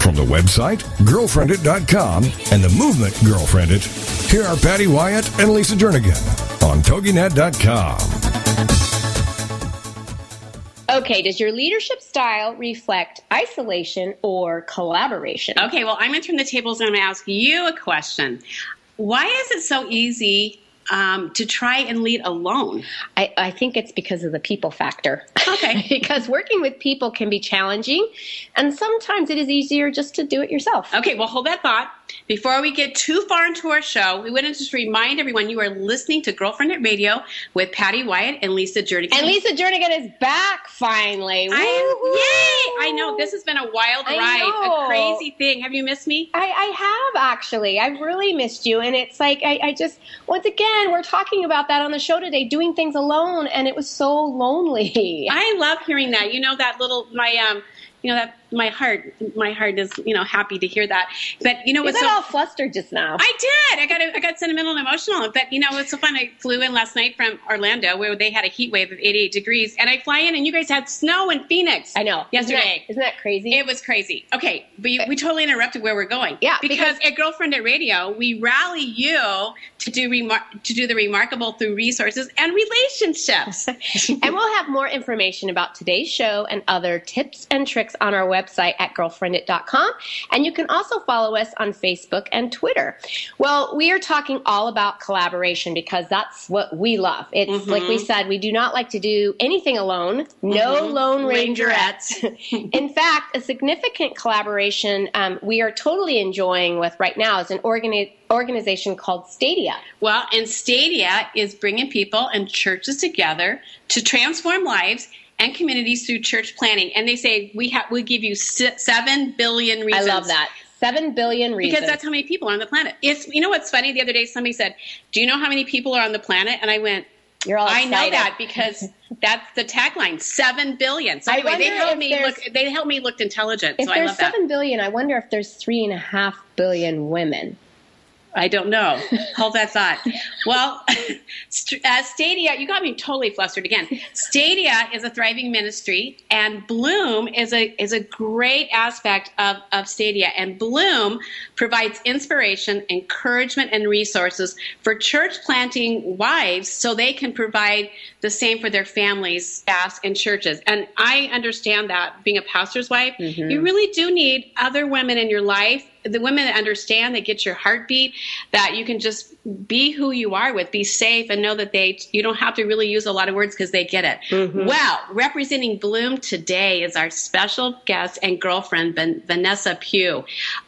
From the website, girlfriendit.com, and the movement Girlfriendit, here are Patty Wyatt and Lisa Jernigan on TogiNet.com. Okay, does your leadership style reflect isolation or collaboration? Okay, well, I'm going to turn the tables and I'm going to ask you a question. Why is it so easy um, to try and lead alone? I, I think it's because of the people factor. Okay. because working with people can be challenging, and sometimes it is easier just to do it yourself. Okay, well, hold that thought. Before we get too far into our show, we want to just remind everyone you are listening to Girlfriendit Radio with Patty Wyatt and Lisa Jernigan. And Lisa Jernigan is back finally. I, yay! I know this has been a wild I ride, know. a crazy thing. Have you missed me? I, I have actually. I've really missed you. And it's like, I, I just, once again, we're talking about that on the show today, doing things alone. And it was so lonely. I love hearing that. You know that little my um, you know that my heart, my heart is you know happy to hear that. But you know You what's got so all flustered just now. I did. I got I got sentimental and emotional. But you know what's so fun? I flew in last night from Orlando where they had a heat wave of 88 degrees, and I fly in and you guys had snow in Phoenix. I know. Yesterday. Isn't that, isn't that crazy? It was crazy. Okay, but you, we totally interrupted where we're going. Yeah, because, at Girlfriendit Radio, we rally you to do remar- to do the remarkable through resources and relationships. and we'll have more information about today's show and other tips and tricks on our website at girlfriendit.com. And you can also follow us on Facebook and Twitter. Well, we are talking all about collaboration because that's what we love. It's Mm-hmm. like we said, we do not like to do anything alone. No Mhm. lone rangerettes. In fact, a significant collaboration um, we are totally enjoying with right now is an organi- organization called Stadia. Well, and Stadia is bringing people and churches together to transform lives and communities through church planting. And they say we have we give you seven billion reasons. I love that. Seven billion reasons. Because that's how many people are on the planet. It's you know what's funny? The other day somebody said, "Do you know how many people are on the planet?" And I went, You're all I know that because that's the tagline, seven billion. So I anyway, they helped me look. They helped me look intelligent. If so I there's that. seven billion, I wonder if there's three and a half billion women. I don't know. Hold that thought. Well, uh, Stadia, you got me totally flustered again. Stadia is a thriving ministry, and Bloom is a is a great aspect of, of Stadia. And Bloom provides inspiration, encouragement, and resources for church planting wives, so they can provide the same for their families, staffs, and churches. And I understand that being a pastor's wife, you really do need other women in your life the women that understand that get your heartbeat that you can just be who you are with be safe and know that they you don't have to really use a lot of words because they get it. Well representing bloom today is our special guest and girlfriend Van- vanessa pugh.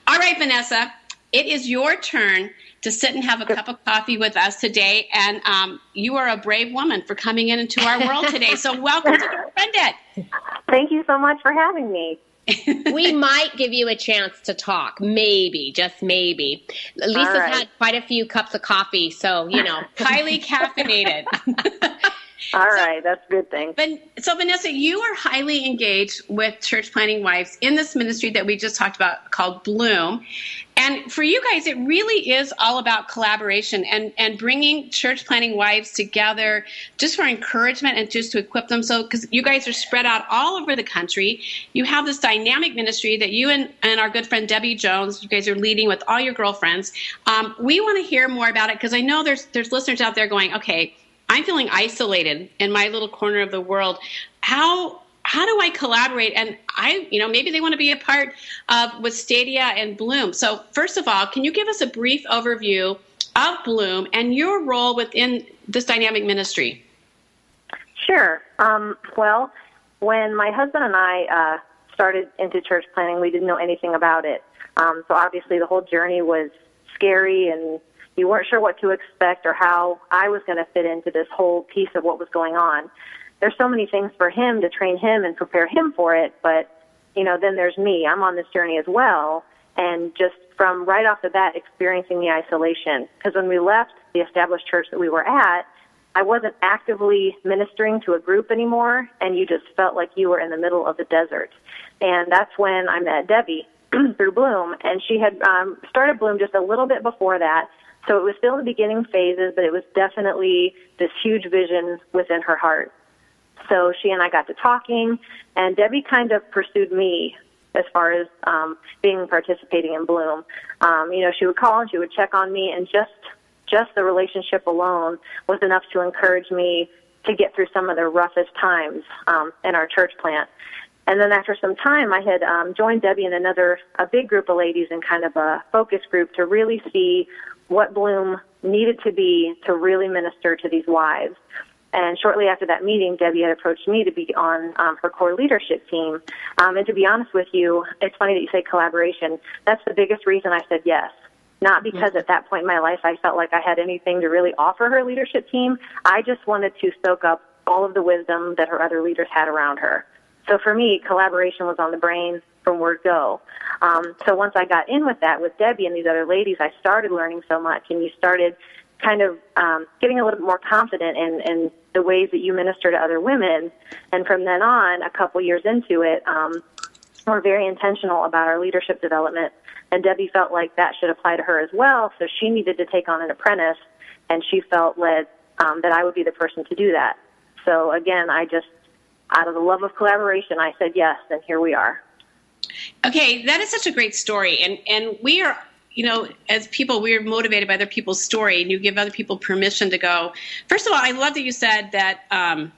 All right vanessa it is your turn to sit and have a cup of coffee with us today and um, you are a brave woman for coming in into our world today. So welcome to girlfriend it. Thank you so much for having me. We might give you a chance to talk. Maybe, just maybe. Lisa's right. had quite a few cups of coffee, so you know. highly caffeinated All right, that's a good thing. But so Vanessa, you are highly engaged with church planting wives in this ministry that we just talked about called Bloom. And for you guys, it really is all about collaboration and, and bringing church planting wives together just for encouragement and just to equip them. So, because you guys are spread out all over the country, you have this dynamic ministry that you and, and our good friend Debbie Jones, you guys are leading with all your girlfriends. Um, we want to hear more about it because I know there's there's listeners out there going, okay, I'm feeling isolated in my little corner of the world. How how do I collaborate? And I, you know, maybe they want to be a part of with Stadia and Bloom. So first of all, can you give us a brief overview of Bloom and your role within this dynamic ministry. Sure. Um, well, when my husband and I uh, started into church planting, we didn't know anything about it. Um, so obviously, the whole journey was scary, and you weren't sure what to expect or how I was going to fit into this whole piece of what was going on. There's so many things for him to train him and prepare him for it, but you know, then there's me. I'm on this journey as well, and just from right off the bat, experiencing the isolation. Because when we left the established church that we were at, I wasn't actively ministering to a group anymore, and you just felt like you were in the middle of the desert. And that's when I met Debbie through Bloom, and she had um, started Bloom just a little bit before that. So it was still the beginning phases, but it was definitely this huge vision within her heart. So she and I got to talking, and Debbie kind of pursued me as far as um, being participating in Bloom. Um, you know, she would call and she would check on me, and just just the relationship alone was enough to encourage me to get through some of the roughest times um, in our church plant. And then after some time, I had um, joined Debbie and another a big group of ladies in kind of a focus group to really see what Bloom needed to be to really minister to these wives. And shortly after that meeting, Debbie had approached me to be on um, her core leadership team. Um, and to be honest with you, it's funny that you say collaboration. That's the biggest reason I said yes. Not because at that point in my life I felt like I had anything to really offer her leadership team. I just wanted to soak up all of the wisdom that her other leaders had around her. So for me, collaboration was on the brain from word go. Um, so once I got in with that with Debbie and these other ladies, I started learning so much, and you started kind of um, getting a little bit more confident in, in the ways that you minister to other women. And from then on, a couple years into it, um, we're very intentional about our leadership development. And Debbie felt like that should apply to her as well, so she needed to take on an apprentice, and she felt led um, that I would be the person to do that. So again, I just, out of the love of collaboration, I said yes, and here we are. Okay, that is such a great story, and and we are you know, as people, we're motivated by other people's story, and you give other people permission to go. First of all, I love that you said that um,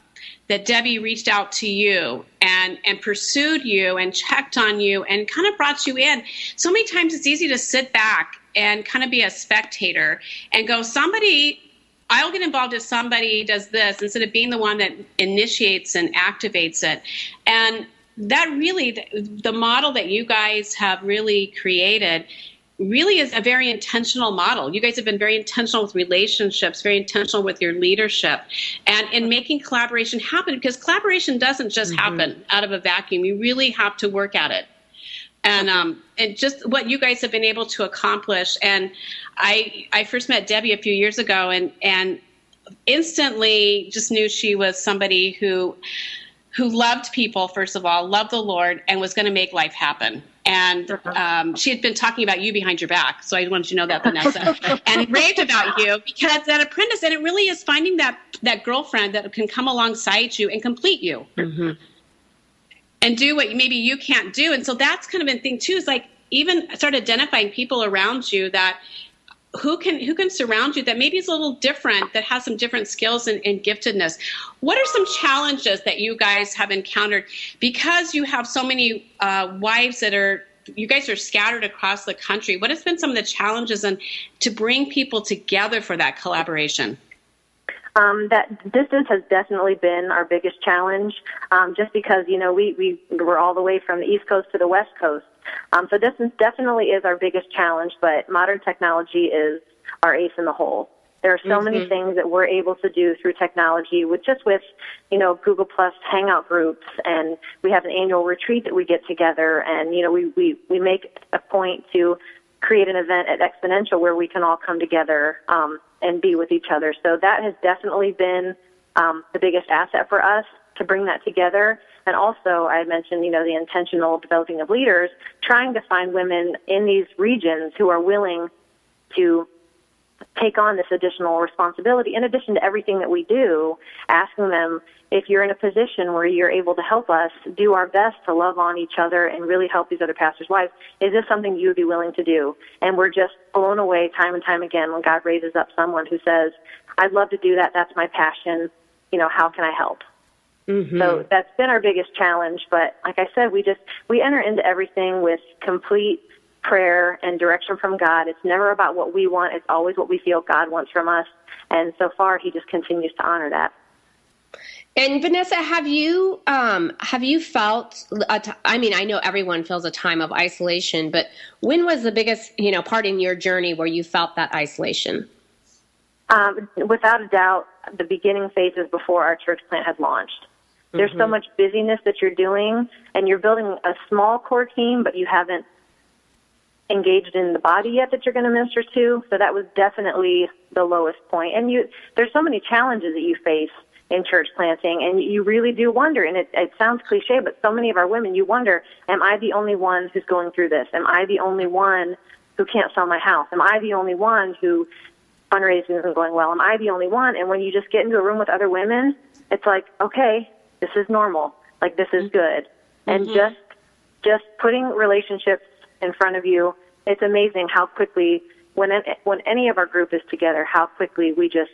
that Debbie reached out to you and and pursued you and checked on you and kind of brought you in. So many times it's easy to sit back and kind of be a spectator and go, somebody. I'll get involved if somebody does this instead of being the one that initiates and activates it. And that really, the model that you guys have really created really is a very intentional model. You guys have been very intentional with relationships, very intentional with your leadership, and in making collaboration happen because collaboration doesn't just mm-hmm. happen out of a vacuum. You really have to work at it. And um, and just what you guys have been able to accomplish. And I I first met Debbie a few years ago, and and instantly just knew she was somebody who who loved people first of all, loved the Lord, and was going to make life happen and uh-huh. um, she had been talking about you behind your back. So I wanted you to know that, Vanessa, and raved about you because that apprentice, and it really is finding that that girlfriend that can come alongside you and complete you, mm-hmm. and do what maybe you can't do. And so that's kind of a thing too. Is like even start identifying people around you that who can who can surround you that maybe is a little different that has some different skills and, and, giftedness? What are some challenges that you guys have encountered? Because you have so many uh, wives that are you guys are scattered across the country what has been some of the challenges and to bring people together for that collaboration um, that distance has definitely been our biggest challenge, um, just because you know we we were all the way from the East Coast to the West Coast, um, so distance definitely is our biggest challenge, but modern technology is our ace in the hole. There are so mm-hmm. many things that we're able to do through technology with just with, you know, Google Plus Hangout groups and we have an annual retreat that we get together and, you know, we, we, we make a point to create an event at Exponential where we can all come together, um, and be with each other. So that has definitely been, um, the biggest asset for us to bring that together. And also, I mentioned, you know, the intentional developing of leaders, trying to find women in these regions who are willing to take on this additional responsibility in addition to everything that we do, asking them if you're in a position where you're able to help us do our best to love on each other and really help these other pastors' wives, is this something you would be willing to do? And we're just blown away time and time again when God raises up someone who says, I'd love to do that. That's my passion. You know, how can I help? Mm-hmm. So that's been our biggest challenge. But like I said, we just we enter into everything with complete prayer and direction from God. It's never about what we want. It's always what we feel God wants from us. And so far, He just continues to honor that. And Vanessa, have you um, have you felt? I mean, I know everyone feels a time of isolation, but when was the biggest you know part in your journey where you felt that isolation? Um, without a doubt, the beginning phases before our church plant had launched. There's mm-hmm. so much busyness that you're doing, and you're building a small core team, but you haven't engaged in the body yet that you're going to minister to. So that was definitely the lowest point. And you, there's so many challenges that you face in church planting, and you really do wonder. And it, it sounds cliche, but so many of our women, you wonder: Am I the only one who's going through this? Am I the only one who can't sell my house? Am I the only one who fundraising isn't going well? Am I the only one? And when you just get into a room with other women, it's like, okay, this is normal. Like this is good. And mm-hmm. just just putting relationships in front of you, it's amazing how quickly when when any of our group is together, how quickly we just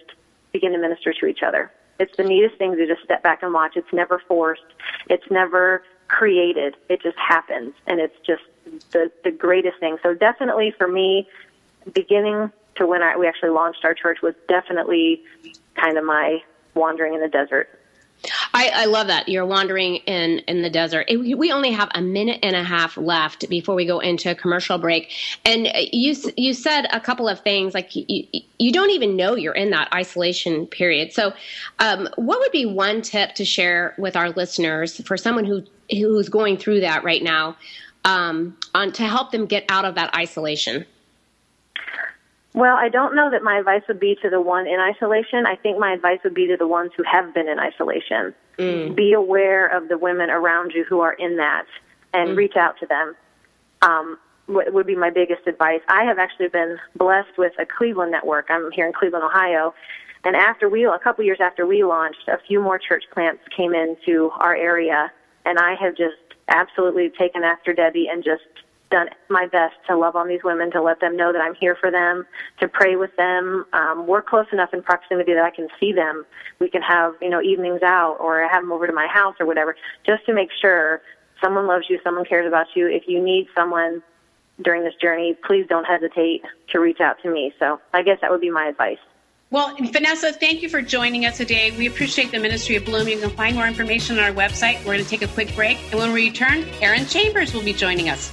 begin to minister to each other. It's the neatest thing to just step back and watch. It's never forced. It's never created. It just happens, and it's just the the greatest thing. So definitely for me, beginning to when I, we actually launched our church was definitely kind of my wandering in the desert. I, I, love that you're wandering in in the desert. It, we only have a minute and a half left before we go into a commercial break, and you you said a couple of things like you, you don't even know you're in that isolation period. So, um, what would be one tip to share with our listeners for someone who who's going through that right now, um, on to help them get out of that isolation? Well, I don't know that my advice would be to the one in isolation. I think my advice would be to the ones who have been in isolation. Mm. Be aware of the women around you who are in that and mm. reach out to them. Um, what would be my biggest advice. I have actually been blessed with a Cleveland network. I'm here in Cleveland, Ohio. And after we, a couple years after we launched, a few more church plants came into our area. And I have just absolutely taken after Debbie and just done my best to love on these women, to let them know that I'm here for them, to pray with them. Um, we're close enough in proximity that I can see them. We can have, you know, evenings out or have them over to my house or whatever, just to make sure someone loves you, someone cares about you. If you need someone during this journey, please don't hesitate to reach out to me. So I guess that would be my advice. Well, Vanessa, thank you for joining us today. We appreciate the Ministry of Bloom. You can find more information on our website. We're going to take a quick break. And when we return, Arron Chambers will be joining us.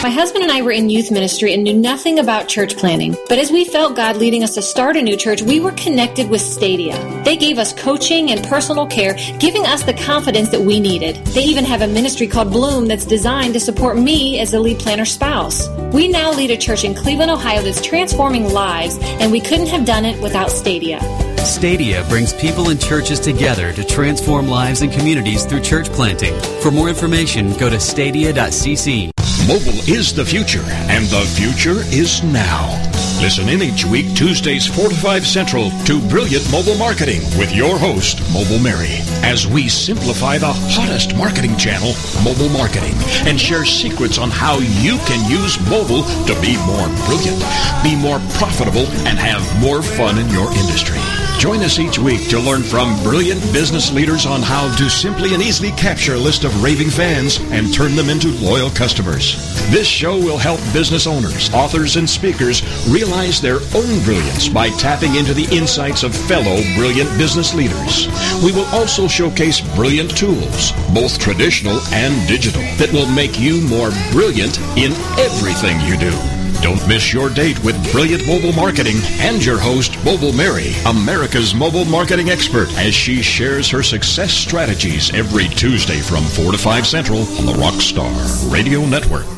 My husband and I were in youth ministry and knew nothing about church planting. But as we felt God leading us to start a new church, we were connected with Stadia. They gave us coaching and personal care, giving us the confidence that we needed. They even have a ministry called Bloom that's designed to support me as the lead planter spouse. We now lead a church in Cleveland, Ohio that's transforming lives, and we couldn't have done it without Stadia. Stadia brings people and churches together to transform lives and communities through church planting. For more information, go to stadia.cc. Mobile is the future, and the future is now. Listen in each week, Tuesdays 4 to 5 Central, to Brilliant Mobile Marketing with your host, Mobile Mary, as we simplify the hottest marketing channel, mobile marketing, and share secrets on how you can use mobile to be more brilliant, be more profitable, and have more fun in your industry. Join us each week to learn from brilliant business leaders on how to simply and easily capture a list of raving fans and turn them into loyal customers. This show will help business owners, authors, and speakers realize their own brilliance by tapping into the insights of fellow brilliant business leaders. We will also showcase brilliant tools, both traditional and digital, that will make you more brilliant in everything you do. Don't miss your date with brilliant mobile marketing and your host, Mobile Mary, America's mobile marketing expert, as she shares her success strategies every Tuesday from 4 to 5 Central on the Rockstar Radio Network.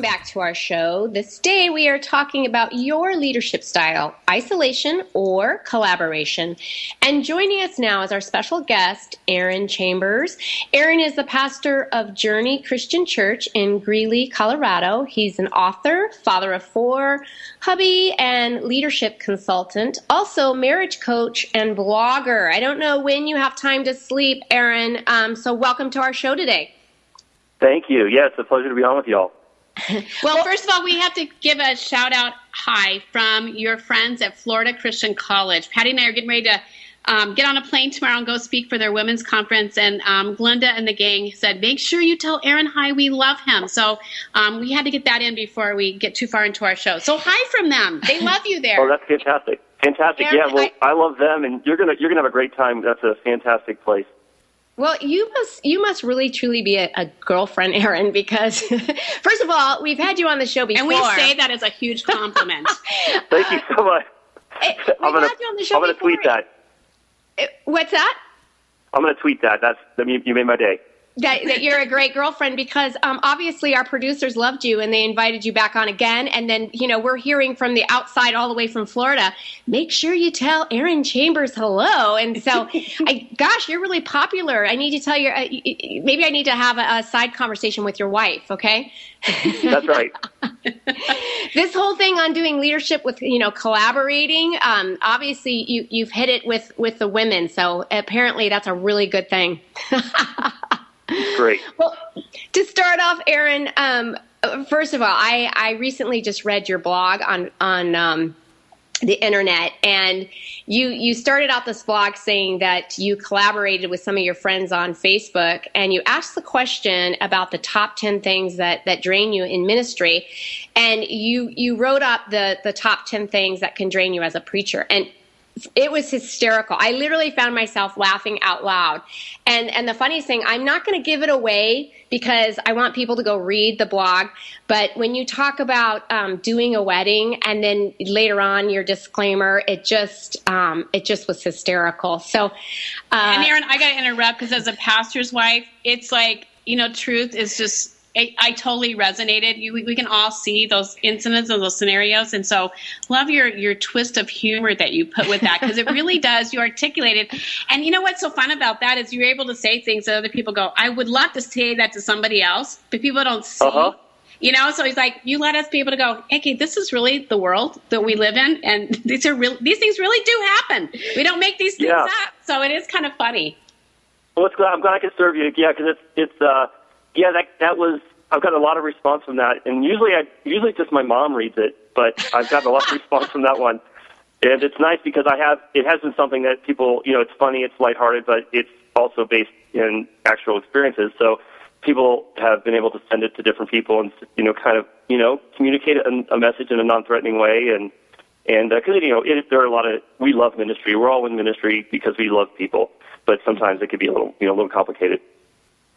Welcome back to our show. This day we are talking about your leadership style, isolation or collaboration. And joining us now is our special guest, Arron Chambers. Arron is the pastor of Journey Christian Church in Greeley, Colorado. He's an author, father of four, hubby, and leadership consultant, also marriage coach and blogger. I don't know when you have time to sleep, Arron, um, so welcome to our show today. Thank you. Yeah, it's a pleasure to be on with y'all. Well, first of all, we have to give a shout out hi from your friends at Florida Christian College. Patty and I are getting ready to um, get on a plane tomorrow and go speak for their women's conference. And um, Glenda and the gang said, make sure you tell Arron hi, we love him. So um, we had to get that in before we get too far into our show. So hi from them. They love you there. Oh, that's fantastic. Fantastic. Arron, yeah, well, I- I, love them, and you're gonna you're gonna have a great time. That's a fantastic place. Well, you must you must really truly be a, a girlfriend, Arron, because first of all, we've had you on the show before, and we say that as a huge compliment. Thank you so much. Eh, I'm we've gonna had you on the show I'm gonna tweet that. Eh, What's that? I'm gonna tweet that. That's I you made my day. That, that you're a great girlfriend because um, obviously our producers loved you and they invited you back on again. And then, you know, we're hearing from the outside all the way from Florida. Make sure you tell Arron Chambers hello. And so, I, gosh, you're really popular. I need to tell you, uh, maybe I need to have a, a side conversation with your wife, okay? That's right. this whole thing on doing leadership with you know collaborating um, obviously you, you've hit it with with the women so apparently that's a really good thing Great. Well, to start off, Arron, um, first of all, I, I recently just read your blog on on um, the internet, and you you started out this blog saying that you collaborated with some of your friends on Facebook, and you asked the question about the top ten things that that drain you in ministry, and you you wrote up the the top ten things that can drain you as a preacher, and it was hysterical. I literally found myself laughing out loud. And and the funniest thing, I'm not going to give it away because I want people to go read the blog. But when you talk about um, doing a wedding and then later on your disclaimer, it just um, it just was hysterical. So, uh, and Arron, I got to interrupt because as a pastor's wife, it's like you know, truth is just. I, I totally resonated. You, we, we can all see those incidents and those scenarios, and so love your your twist of humor that you put with that because it really does. You articulate it, and you know what's so fun about that is you're able to say things that other people go, "I would love to say that to somebody else," but people don't see. Uh-huh. You know, so he's like, you let us be able to go, okay, this is really the world that we live in, and these are real. These things really do happen. We don't make these things Yeah. up, so it is kind of funny. Well, it's glad, I'm glad I could serve you. Yeah, because it's it's uh yeah that that was I've got a lot of response from that, and usually I usually just my mom reads it, but I've gotten a lot of response from that one, and it's nice because I have it has been something that people you know it's funny, it's lighthearted, but it's also based in actual experiences. So people have been able to send it to different people and you know kind of you know communicate a, a message in a non-threatening way and. And uh, because you know, it, there are a lot of we love ministry. We're all in ministry because we love people, but sometimes it can be a little, you know, a little complicated.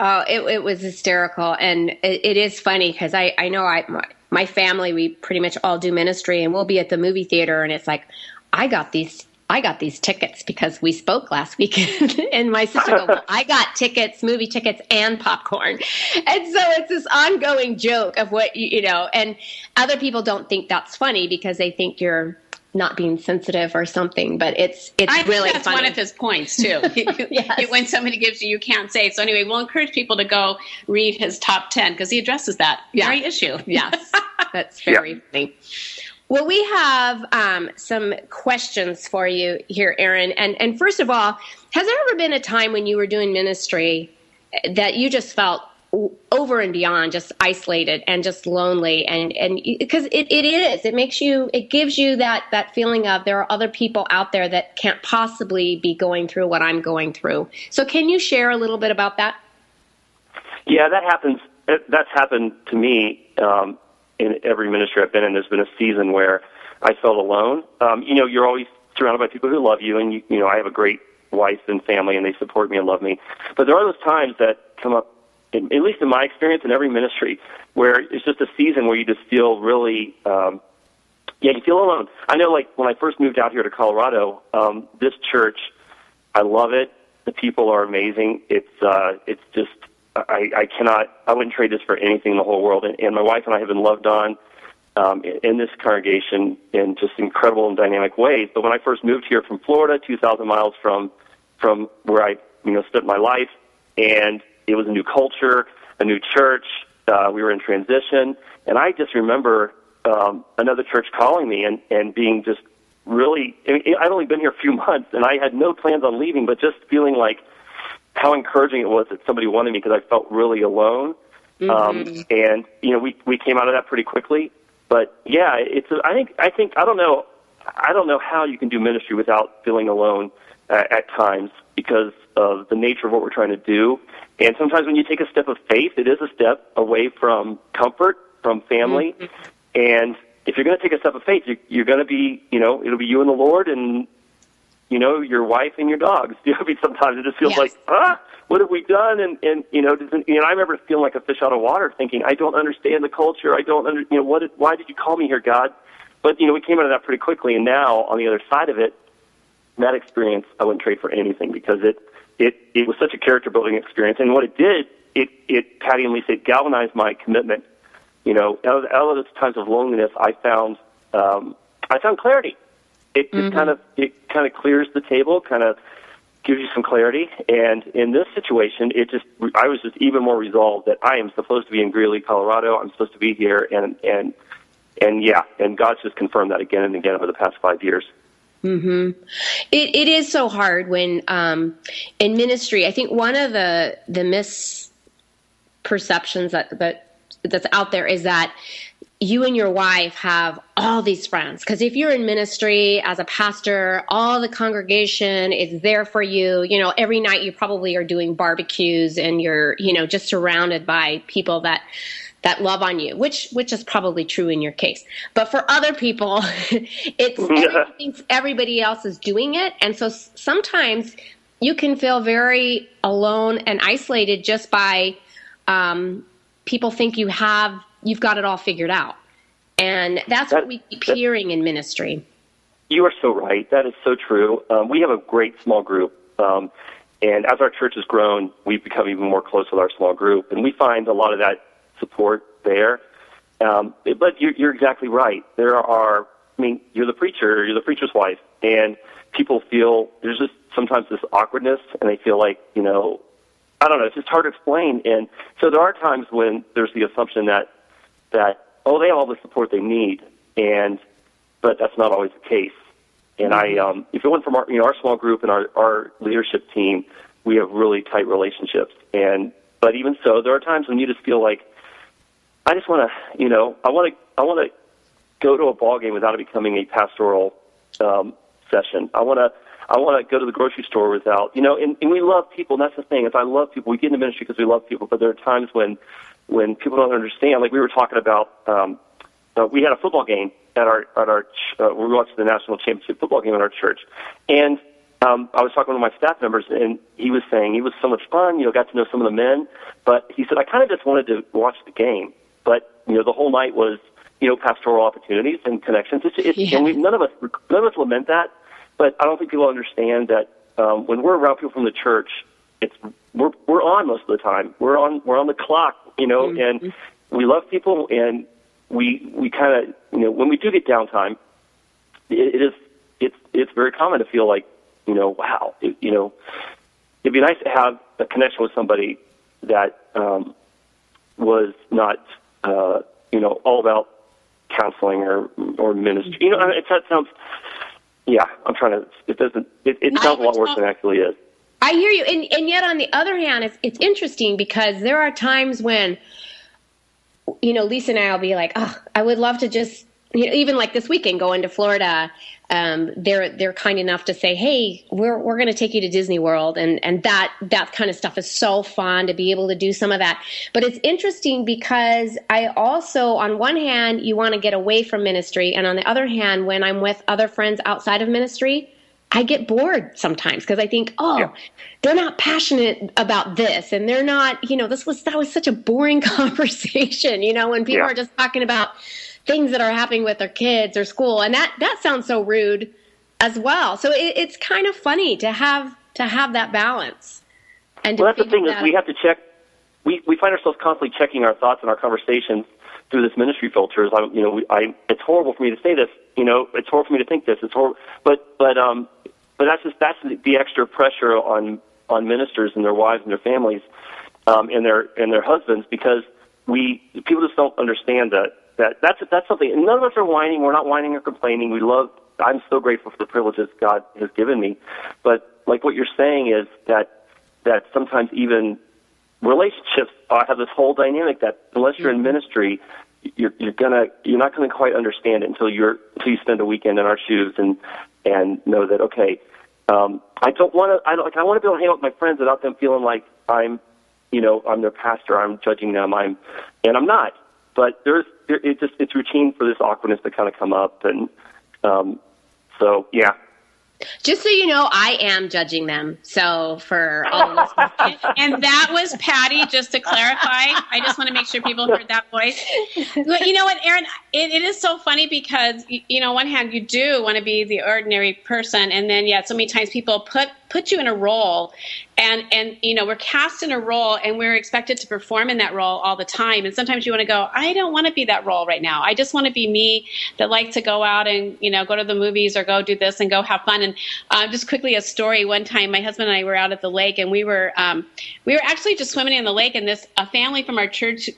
Oh, it, it was hysterical, and it, it is funny because I, I know I my, my family we pretty much all do ministry, and we'll be at the movie theater, and it's like I got these I got these tickets because we spoke last weekend. and my sister goes, well, I got tickets, movie tickets, and popcorn, and so it's this ongoing joke of what you, you know, and other people don't think that's funny because they think you're not being sensitive or something, but it's it's I think really that's funny. one of his points too. Yes. when somebody gives you, you can't say. So anyway, we'll encourage people to go read his top ten because he addresses that Yeah. very issue. Yes, that's very funny. Well, we have um, some questions for you here, Arron. And and first of all, has there ever been a time when you were doing ministry that you just felt over and beyond just isolated and just lonely and and because it, it is it makes you it gives you that that feeling of there are other people out there that can't possibly be going through what I'm going through. So can you share a little bit about that? Yeah, that happens. That's happened to me um, in every ministry I've been in. There's been a season where I felt alone. Um, you know, you're always surrounded by people who love you, and you, you know, I have a great wife and family, and they support me and love me. But there are those times that come up at least in my experience in every ministry, where it's just a season where you just feel really, um, yeah, you feel alone. I know, like when I first moved out here to Colorado, um, this church, I love it. The people are amazing. It's uh, it's just I, I cannot I wouldn't trade this for anything in the whole world. And, and my wife and I have been loved on um, in, in this congregation in just incredible and dynamic ways. But when I first moved here from Florida, 2,000 miles from from where I you know spent my life, and it was a new culture, a new church. Uh, we were in transition, and I just remember um, another church calling me and and being just really. I mean, I'd only been here a few months, and I had no plans on leaving, but just feeling like how encouraging it was that somebody wanted me because I felt really alone. Mm-hmm. Um, and you know, we we came out of that pretty quickly. But yeah, it's. A, I think. I think. I don't know. I don't know how you can do ministry without feeling alone uh, at times because of the nature of what we're trying to do. And sometimes when you take a step of faith, it is a step away from comfort, from family. Mm-hmm. And if you're going to take a step of faith, you're, you're going to be, you know, it'll be you and the Lord and, you know, your wife and your dogs. You know, I mean, sometimes it just feels yes. like, ah, what have we done? And, and, you know, doesn't, you know, I remember feeling like a fish out of water thinking, I don't understand the culture. I don't under, you know, what, did, why did you call me here, God? But, you know, we came out of that pretty quickly. And now on the other side of it, that experience I wouldn't trade for anything because it, it, it was such a character building experience. And what it did, it, it, Patty and Lisa, it galvanized my commitment. You know, out of, out of those times of loneliness, I found, um, I found clarity. It just mm-hmm. kind of, it kind of clears the table, kind of gives you some clarity. And in this situation, it just, I was just even more resolved that I am supposed to be in Greeley, Colorado. I'm supposed to be here. And, and, and yeah, and God's just confirmed that again and again over the past five years. Hmm. It it is so hard when um, in ministry. I think one of the the misperceptions that that that's out there is that you and your wife have all these friends because if you're in ministry as a pastor all the congregation is there for you you know every night you probably are doing barbecues and you're you know just surrounded by people that that love on you, which which is probably true in your case. But for other people, it's everybody, everybody else is doing it, and so sometimes you can feel very alone and isolated just by um, people think you have you've got it all figured out, and that's that, what we keep that, hearing in ministry. You are so right. That is so true. Um, we have a great small group. Um, and as our church has grown, we've become even more close with our small group. And we find a lot of that support there. Um, but you're, you're exactly right. There are, I mean, you're the preacher, you're the preacher's wife, and people feel there's just sometimes this awkwardness, and they feel like, you know, I don't know, it's just hard to explain. And so there are times when there's the assumption that, that, oh, they have all the support they need, and, but that's not always the case. And I, mm-hmm. um, if it went from our, you know, our small group and our, our leadership team, we have really tight relationships. And, but even so, there are times when you just feel like, I just want to, you know, I want to, I want to go to a ball game without it becoming a pastoral um, session. I want to, I want to go to the grocery store without, you know, and, and we love people. And that's the thing. Is I love people. We get into ministry because we love people, but there are times when, when people don't understand. Like we were talking about, um, uh, we had a football game at our at our ch- uh, we watched the national championship football game at our church, and um, I was talking to my staff members, and he was saying it was so much fun. You know, got to know some of the men, but he said I kind of just wanted to watch the game. But you know, the whole night was you know pastoral opportunities and connections. It's, it's, yeah. And we, none of us none of us lament that, but I don't think people understand that um, when we're around people from the church, it's we're we're on most of the time. We're on we're on the clock, you know, mm-hmm. and we love people, and we we kind of you know when we do get downtime, it, it is it's it's very common to feel like you know wow it, you know it'd be nice to have a connection with somebody that um, was not uh, you know, all about counseling or or ministry. You know, it, that sounds. Yeah, I'm trying to. It doesn't. It, it sounds a lot worse than it actually is. I hear you, and and yet on the other hand, it's it's interesting because there are times when, you know, Lisa and I will be like, oh, I would love to just you know, even like this weekend going to Florida, um, they're they're kind enough to say, "Hey, we're we're going to take you to Disney World," and and that that kind of stuff is so fun to be able to do some of that. But it's interesting because I also, on one hand, you want to get away from ministry, and on the other hand, when I'm with other friends outside of ministry, I get bored sometimes because I think, oh, yeah. they're not passionate about this, and they're not, you know, this was that was such a boring conversation, you know, when people yeah. are just talking about things that are happening with their kids or school, and that that sounds so rude as well. So it, it's kind of funny to have to have that balance. And well, that's the thing that is we have to check. We we find ourselves constantly checking our thoughts and our conversations through this ministry filters. I, you know, I it's horrible for me to say this. You know, it's horrible for me to think this. It's horrible, but but um, but that's just that's the extra pressure on on ministers and their wives and their families, um, and their and their husbands because we people just don't understand that that that's that's something. And none of us are whining. We're not whining or complaining. We love. I'm so grateful for the privileges God has given me, but like what you're saying is that that sometimes even relationships uh, have this whole dynamic that unless you're in mm-hmm. ministry, you're, you're gonna you're not gonna quite understand it until you're until you spend a weekend in our shoes and and know that okay, um, I don't want to I don't like I want to be able to hang out with my friends without them feeling like I'm you know I'm their pastor I'm judging them I'm and I'm not but there's there, it just it's routine for this awkwardness to kind of come up and um, so yeah just so you know, I am judging them. So for all of and, and that was Patty. Just to clarify, I just want to make sure people heard that voice. But you know what, Arron? It, it is so funny because you know, on one hand, you do want to be the ordinary person, and then yet so many times people put put you in a role and and you know we're cast in a role and we're expected to perform in that role all the time. And sometimes you want to go i don't want to be that role right now. I just want to be me that like to go out and you know go to the movies or go do this and go have fun. And uh, just quickly a story. One time my husband and i were out at the lake and we were um, we were actually just swimming in the lake and this a family from our church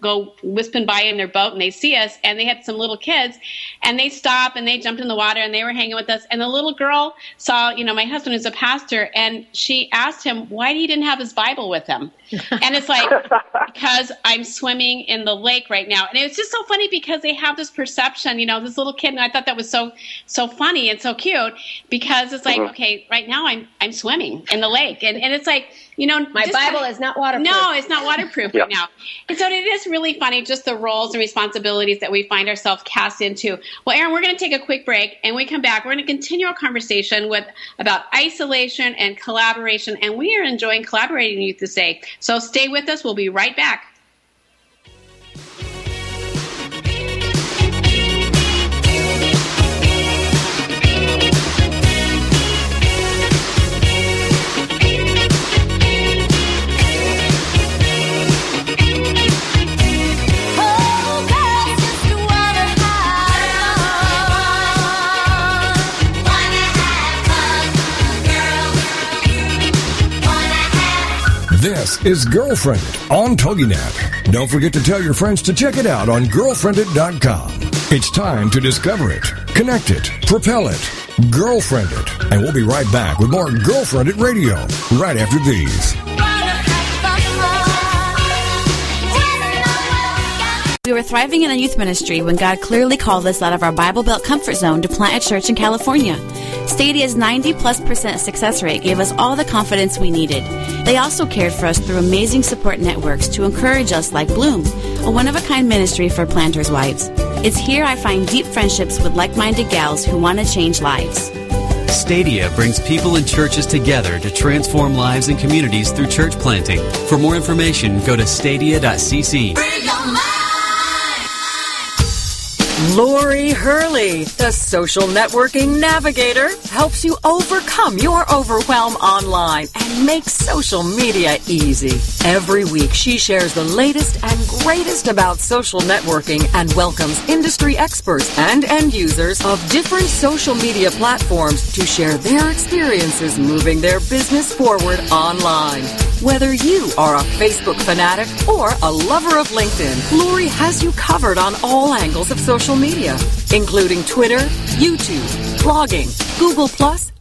go whisping by in their boat and they see us and they had some little kids and they stop and they jumped in the water and they were hanging with us. And the little girl saw you know my husband is a pastor pastor and she asked him why he didn't have his Bible with him. And it's like, because I'm swimming in the lake right now. And it's just so funny because they have this perception, you know, this little kid, and I thought that was so, so funny and so cute because it's like, uh-huh. okay, right now I'm, I'm swimming in the lake. And, and it's like, you know, my Bible is not waterproof. No, it's not waterproof yeah. right now. And so it is really funny, just the roles and responsibilities that we find ourselves cast into. Well, Arron, we're going to take a quick break, and we come back. We're going to continue our conversation with about isolation and collaboration, and we are enjoying collaborating with you this day. So stay with us. We'll be right back. Is Girlfriendit on TogiNet. Don't forget to tell your friends to check it out on girlfriendit.com. It's time to discover it, connect it, propel it, girlfriend it. And we'll be right back with more Girlfriendit Radio right after these. We were thriving in a youth ministry when God clearly called us out of our Bible Belt comfort zone to plant a church in California. Stadia's 90 plus percent success rate gave us all the confidence we needed. They also cared for us through amazing support networks to encourage us like Bloom, a one of a kind ministry for planters' wives. It's here I find deep friendships with like minded gals who want to change lives. Stadia brings people and churches together to transform lives and communities through church planting. For more information, go to stadia.cc. Lori Hurley, the social networking navigator, helps you overcome your overwhelm online and make social media easy. Every week, she shares the latest and greatest about social networking and welcomes industry experts and end users of different social media platforms to share their experiences moving their business forward online. Whether you are a Facebook fanatic or a lover of LinkedIn, Lori has you covered on all angles of social media, including Twitter, YouTube, blogging, Google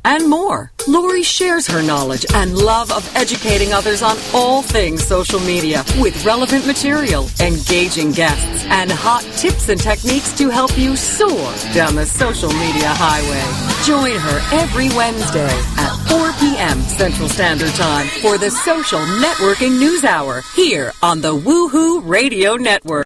and more. Lori shares her knowledge and love of educating others on all things social media with relevant material, engaging guests, and hot tips and techniques to help you soar down the social media highway. Join her every Wednesday at 4 p.m. Central Standard Time for the Social Networking News Hour here on the Woohoo Radio Network.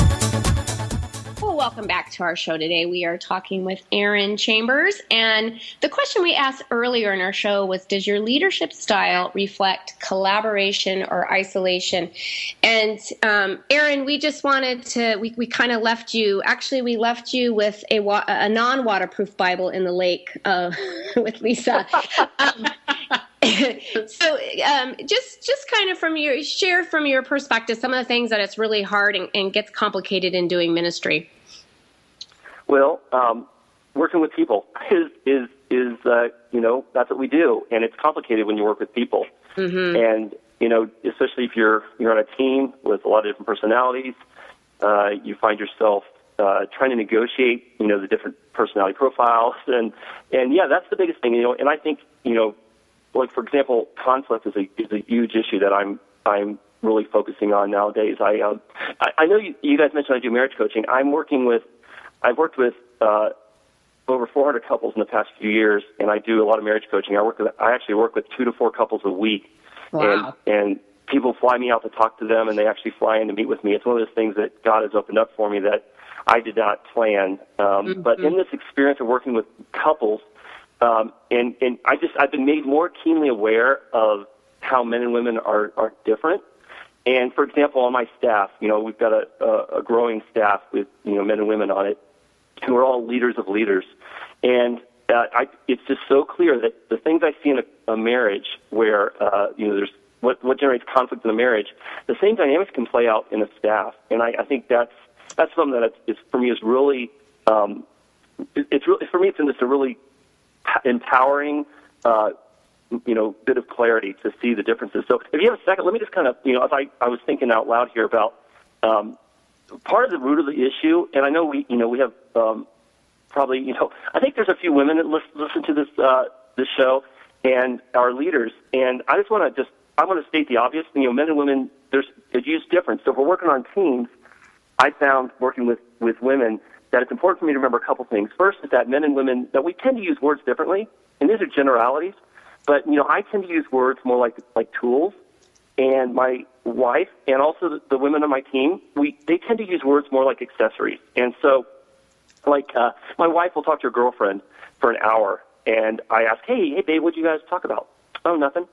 Welcome back to our show today. We are talking with Arron Chambers. And the question we asked earlier in our show was Does your leadership style reflect collaboration or isolation? And um, Arron, we just wanted to, we, we kind of left you, actually, we left you with a, wa- a non waterproof Bible in the lake uh, with Lisa. Um, so um, just just kind of from your share from your perspective some of the things that it's really hard and, and gets complicated in doing ministry Well, um, working with people is is is uh, you know that's what we do, and it's complicated when you work with people. Mm-hmm. And you know, especially if you're you're on a team with a lot of different personalities, uh, you find yourself uh, trying to negotiate, you know, the different personality profiles, and and yeah, that's the biggest thing, you know. And I think you know, like for example, conflict is a is a huge issue that I'm I'm really focusing on nowadays. I um, I, I know you, you guys mentioned I do marriage coaching. I'm working with I've worked with uh, over 400 couples in the past few years, and I do a lot of marriage coaching. I work with, I actually work with two to four couples a week, Wow. and and people fly me out to talk to them, and they actually fly in to meet with me. It's one of those things that God has opened up for me that I did not plan. Um, But in this experience of working with couples, um, and and I just I've been made more keenly aware of how men and women are are different. And for example, on my staff, you know, we've got a, a, a growing staff with you know men and women on it who are all leaders of leaders. And uh, I, it's just so clear that the things I see in a, a marriage where, uh, you know, there's what, what generates conflict in a marriage, the same dynamics can play out in a staff. And I, I think that's, that's something that is, for me is really, um, it, it's really, for me, it's just a really empowering, uh, you know, bit of clarity to see the differences. So if you have a second, let me just kind of, you know, as I, I was thinking out loud here about, um, part of the root of the issue, and I know we, you know, we have um, probably, you know, I think there's a few women that listen, listen to this uh, this show and our leaders, and I just want to just I want to state the obvious. You know, men and women, there's a huge difference. So if we're working on teams, I found working with with women that it's important for me to remember a couple things. First is that men and women that we tend to use words differently, and these are generalities. But you know, I tend to use words more like like tools, and my wife and also the, the women on my team, we they tend to use words more like accessories. And so, like uh, my wife will talk to her girlfriend for an hour, and I ask, "Hey, hey, babe, what'd you guys talk about?" Oh, nothing.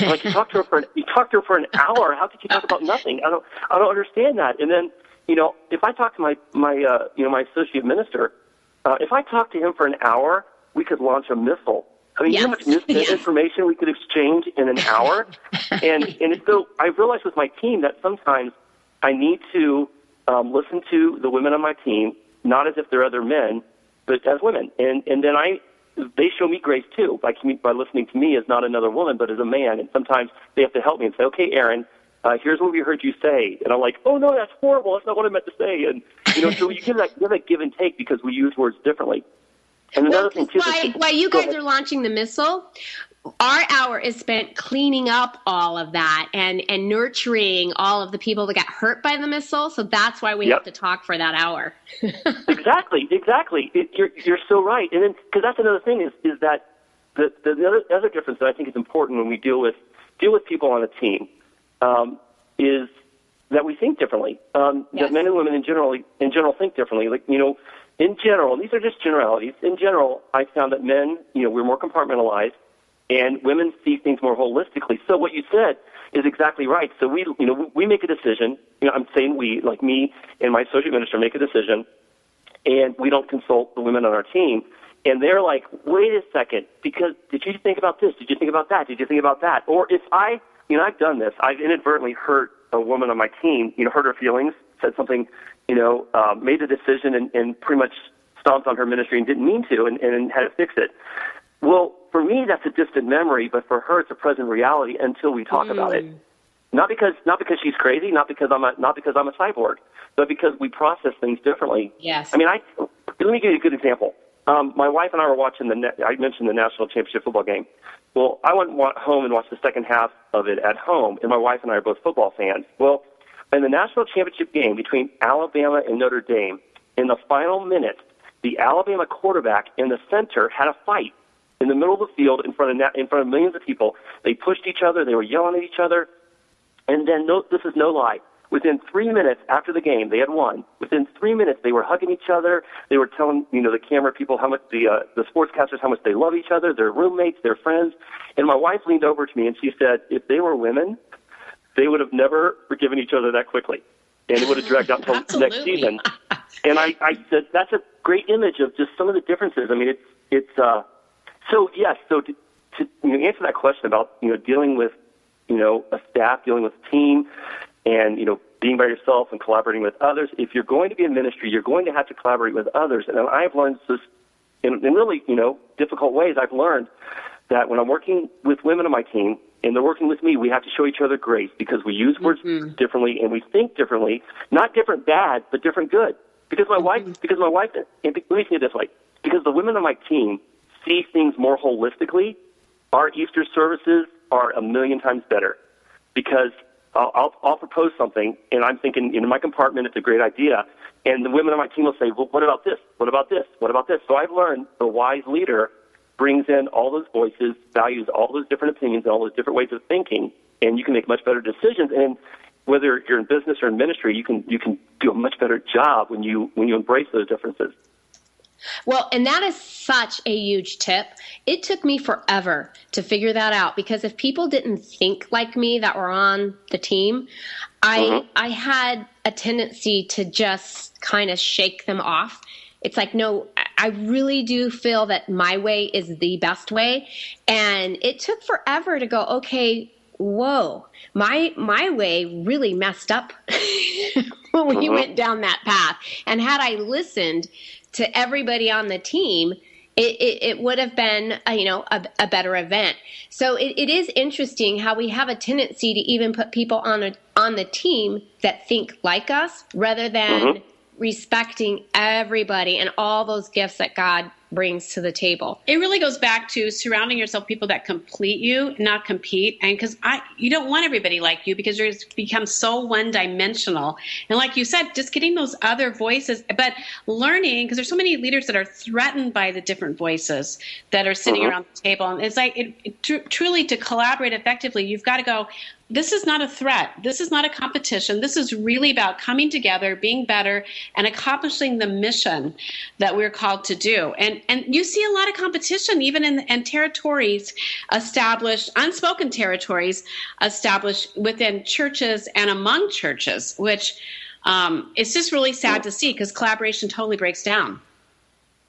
I'm like you talked to her for an, you talked to her for an hour. How could you talk about nothing? I don't I don't understand that. And then you know if I talk to my my uh, you know my associate minister, uh, if I talk to him for an hour, we could launch a missile. I mean, you know how much mis- Yes. information we could exchange in an hour, and and so I realized with my team that sometimes I need to um, listen to the women on my team, not as if they're other men, but as women, and and then I they show me grace too by by listening to me as not another woman but as a man, and sometimes they have to help me and say, okay, Arron. Uh, here's what we heard you say, and I'm like, oh no, that's horrible. That's not what I meant to say, and you know, so you give that give that give and take because we use words differently. And another thing too, that's- while you guys are launching the missile, our hour is spent cleaning up all of that and and nurturing all of the people that got hurt by the missile. So that's why we Yep. have to talk for that hour. exactly, exactly. It, you're you're so right. And then because that's another thing is is that the the, the other, other difference that I think is important when we deal with deal with people on a team um, is that we think differently. Um, Yes. That men and women in general in general think differently. Like you know, in general, these are just generalities. In general, I found that men, you know, we're more compartmentalized, and women see things more holistically. So what you said is exactly right. So we, you know, we make a decision. You know, I'm saying we, like me and my associate minister, make a decision, and we don't consult the women on our team. And they're like, wait a second, because did you think about this? Did you think about that? Did you think about that? Or if I, you know, I've done this. I've inadvertently hurt a woman on my team, you know, hurt her feelings, said something, you know, uh, made a decision and, and pretty much stomped on her ministry and didn't mean to and, and had to fix it. Well, for me, that's a distant memory, but for her, it's a present reality until we talk about it. Not because not because she's crazy, not because I'm a not because I'm a cyborg, but because we process things differently. Yes. I mean, I let me give you a good example. Um, my wife and I were watching the. I mentioned the national championship football game. Well, I went home and watched the second half of it at home, and my wife and I are both football fans. Well, in the national championship game between Alabama and Notre Dame, in the final minute, the Alabama quarterback and the center had a fight in the middle of the field in front of in front of millions of people. They pushed each other. They were yelling at each other. And then, no, this is no lie. Within three minutes after the game, they had won. Within three minutes, they were hugging each other. They were telling, you know, the camera people how much the uh, the sportscasters how much they love each other, their roommates, their friends. And my wife leaned over to me and she said, "If they were women, they would have never forgiven each other that quickly, and it would have dragged out until next season." And I, I said, "That's a great image of just some of the differences. I mean, it's it's uh, so yes. So to, to you know, answer that question about you know dealing with you know a staff, dealing with a team, and you know being by yourself and collaborating with others. If you're going to be in ministry, you're going to have to collaborate with others. And I've learned this in, in really you know difficult ways. I've learned that when I'm working with women on my team and they're working with me, we have to show each other grace because we use words mm-hmm. differently and we think differently. Not different bad, but different good. Because my mm-hmm. wife, because my wife, and let me say it this way: because the women on my team see things more holistically, our Easter services are a million times better because I'll, I'll, I'll propose something and I'm thinking in my compartment it's a great idea, and the women on my team will say, well, what about this? What about this? What about this? So I've learned the wise leader brings in all those voices, values all those different opinions, and all those different ways of thinking, and you can make much better decisions. And whether you're in business or in ministry, you can you can do a much better job when you when you embrace those differences. Well, and that is such a huge tip. It took me forever to figure that out because if people didn't think like me that were on the team, I mm-hmm. I had a tendency to just kind of shake them off. It's like, no, I really do feel that my way is the best way. And it took forever to go, okay, whoa, my my way really messed up when we mm-hmm. went down that path. And had I listened to everybody on the team, it, it, it, would have been a, you know a, a better event. So it, it is interesting how we have a tendency to even put people on a, on the team that think like us rather than mm-hmm. respecting everybody and all those gifts that God brings to the table. It really goes back to surrounding yourself with people that complete you, not compete. And because I, you don't want everybody like you because you're become so one dimensional. And like you said, just getting those other voices, but learning because there's so many leaders that are threatened by the different voices that are sitting mm-hmm. around the table. And it's like it, it, tr- truly to collaborate effectively, you've got to go this is not a threat. This is not a competition. This is really about coming together, being better, and accomplishing the mission that we're called to do. And and you see a lot of competition, even in, in territories established, unspoken territories established within churches and among churches, which um, it's just really sad to see because collaboration totally breaks down.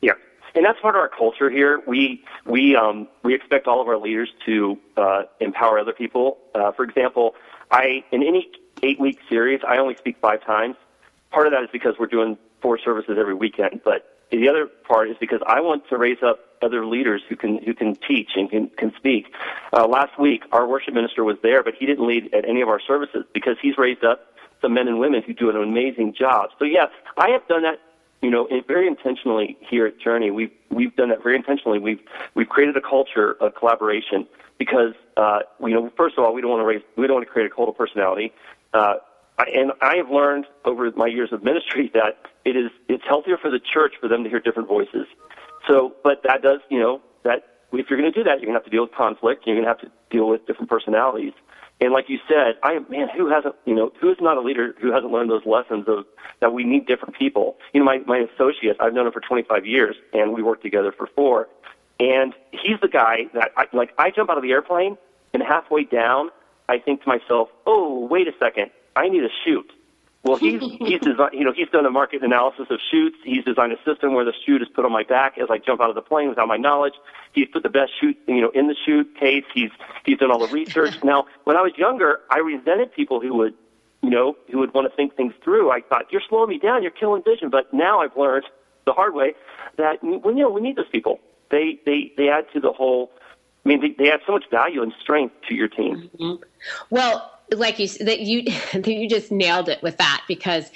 Yeah and that's part of our culture here. We we um, we expect all of our leaders to uh, empower other people. Uh, for example, I in any eight week series, I only speak five times. Part of that is because we're doing four services every weekend, but the other part is because I want to raise up other leaders who can who can teach and can, can speak. Uh, last week, our worship minister was there, but he didn't lead at any of our services because he's raised up some men and women who do an amazing job. So yeah, I have done that you know, very intentionally here at Journey, we've we've done that very intentionally. We've we've created a culture of collaboration because uh, you know, first of all, we don't want to raise, we don't want to create a cult of personality. Uh, I, and I have learned over my years of ministry that it is it's healthier for the church for them to hear different voices. So, but that does, you know, that if you're going to do that, you're going to have to deal with conflict. You're going to have to deal with different personalities. And like you said, I man, who hasn't you know, who is not a leader who hasn't learned those lessons of that we need different people. You know, my my associate, I've known him for 25 years, and we worked together for four. And he's the guy that I like. I jump out of the airplane, and halfway down, I think to myself, "Oh, wait a second, I need a chute." Well, he's he's designed, you know, he's done a market analysis of chutes. He's designed a system where the chute is put on my back as I jump out of the plane without my knowledge. He's put the best chute, you know, in the chute case. He's he's done all the research. now, when I was younger, I resented people who would, you know, who would want to think things through. I thought you're slowing me down, you're killing vision. But now I've learned the hard way that well, you know, we need those people. They they they add to the whole. I mean, they, they add so much value and strength to your team. Mm-hmm. Well, like you that you that you just nailed it with that because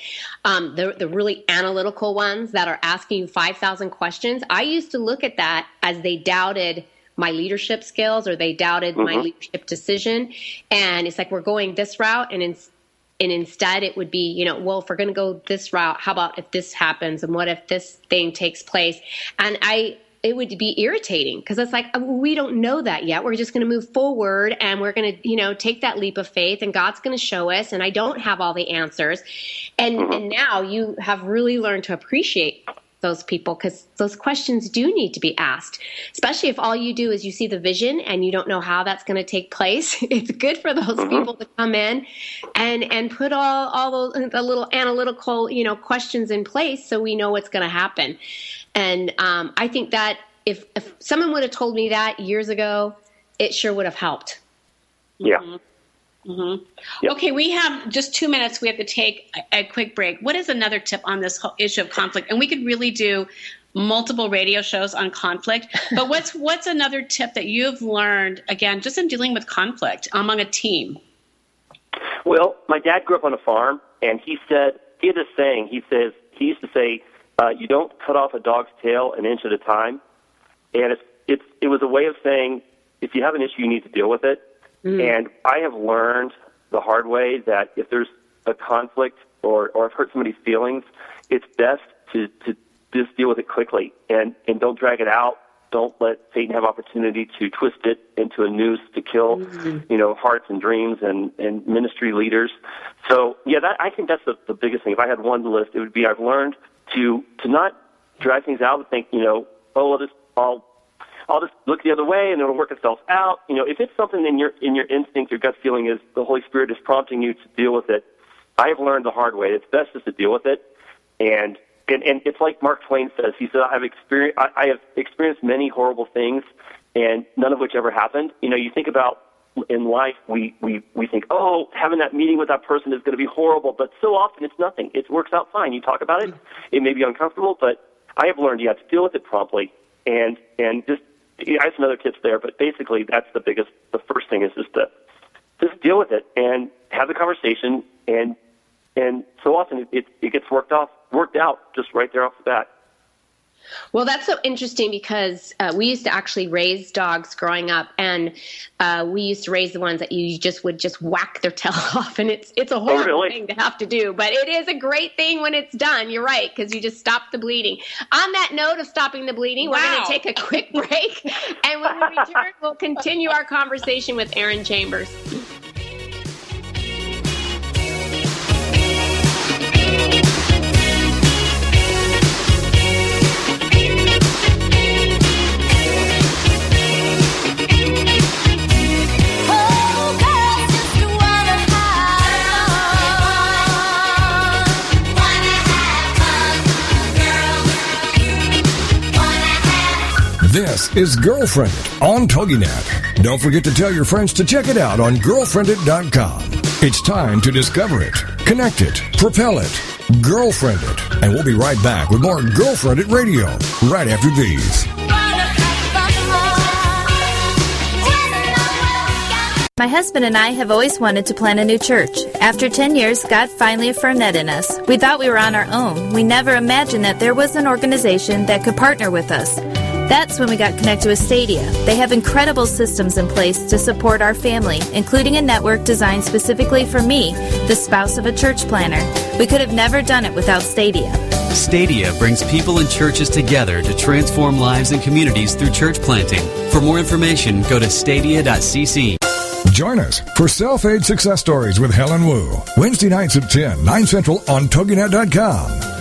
um, the the really analytical ones that are asking you five thousand questions. I used to look at that as they doubted my leadership skills or they doubted mm-hmm. my leadership decision, and it's like we're going this route, and in, and instead it would be, you know, well, if we're going to go this route, how about if this happens and what if this thing takes place? And I, it would be irritating because it's like um, we don't know that yet. We're just going to move forward and we're going to, you know, take that leap of faith and God's going to show us. And I don't have all the answers. And mm-hmm. and now you have really learned to appreciate those people because those questions do need to be asked, especially if all you do is you see the vision and you don't know how that's going to take place. It's good for those mm-hmm. people to come in and and put all all those the little analytical you know questions in place so we know what's going to happen. And um, I think that if if someone would have told me that years ago, it sure would have helped. Yeah. Mm-hmm. Okay, we have just two minutes. We have to take a, a quick break. What is another tip on this whole issue of conflict? And we could really do multiple radio shows on conflict. But what's what's another tip that you've learned again, just in dealing with conflict among a team? Well, my dad grew up on a farm, and he said he had this saying. He says he used to say, uh, "You don't cut off a dog's tail an inch at a time," and it's it's it was a way of saying if you have an issue, you need to deal with it. And I have learned the hard way that if there's a conflict or or I've hurt somebody's feelings, it's best to to just deal with it quickly and and don't drag it out. Don't let Satan have opportunity to twist it into a noose to kill, you know, hearts and dreams and and ministry leaders. So yeah, that I think that's the, the biggest thing. If I had one list, it would be I've learned to to not drag things out and think, you know, oh, I'll just I'll I'll just look the other way and it'll work itself out. You know, if it's something in your in your instinct, your gut feeling is the Holy Spirit is prompting you to deal with it. I have learned the hard way. It's best just to deal with it, and and, and it's like Mark Twain says. He said, "I have experienced I, I have experienced many horrible things, and none of which ever happened." You know, you think about in life, we we we think, "Oh, having that meeting with that person is going to be horrible," but so often it's nothing. It works out fine. You talk about it. It may be uncomfortable, but I have learned you have to deal with it promptly, and and just I have some other tips there, but basically that's the biggest. The first thing is just to just deal with it and have the conversation, and and so often it it, it gets worked off worked out just right there off the bat. Well, that's so interesting because uh, we used to actually raise dogs growing up, and uh, we used to raise the ones that you just would just whack their tail off, and it's it's a horrible really? thing to have to do, but it is a great thing when it's done. You're right because you just stop the bleeding. On that note of stopping the bleeding, we're going to take a quick break, and when we return, we'll continue our conversation with Arron Chambers. This is Girlfriendit on TogiNet. Don't forget to tell your friends to check it out on girlfriendit.com. It's time to discover it, connect it, propel it, girlfriend it. And we'll be right back with more Girlfriendit Radio right after these. My husband and I have always wanted to plant a new church. After 10 years, God finally affirmed that in us. We thought we were on our own. We never imagined that there was an organization that could partner with us. That's when we got connected with Stadia. They have incredible systems in place to support our family, including a network designed specifically for me, the spouse of a church planter. We could have never done it without Stadia. Stadia brings people and churches together to transform lives and communities through church planting. For more information, go to stadia.cc. Join us for Self Aid Success Stories with Helen Wu. Wednesday nights at 10, 9 Central on TogiNet.com.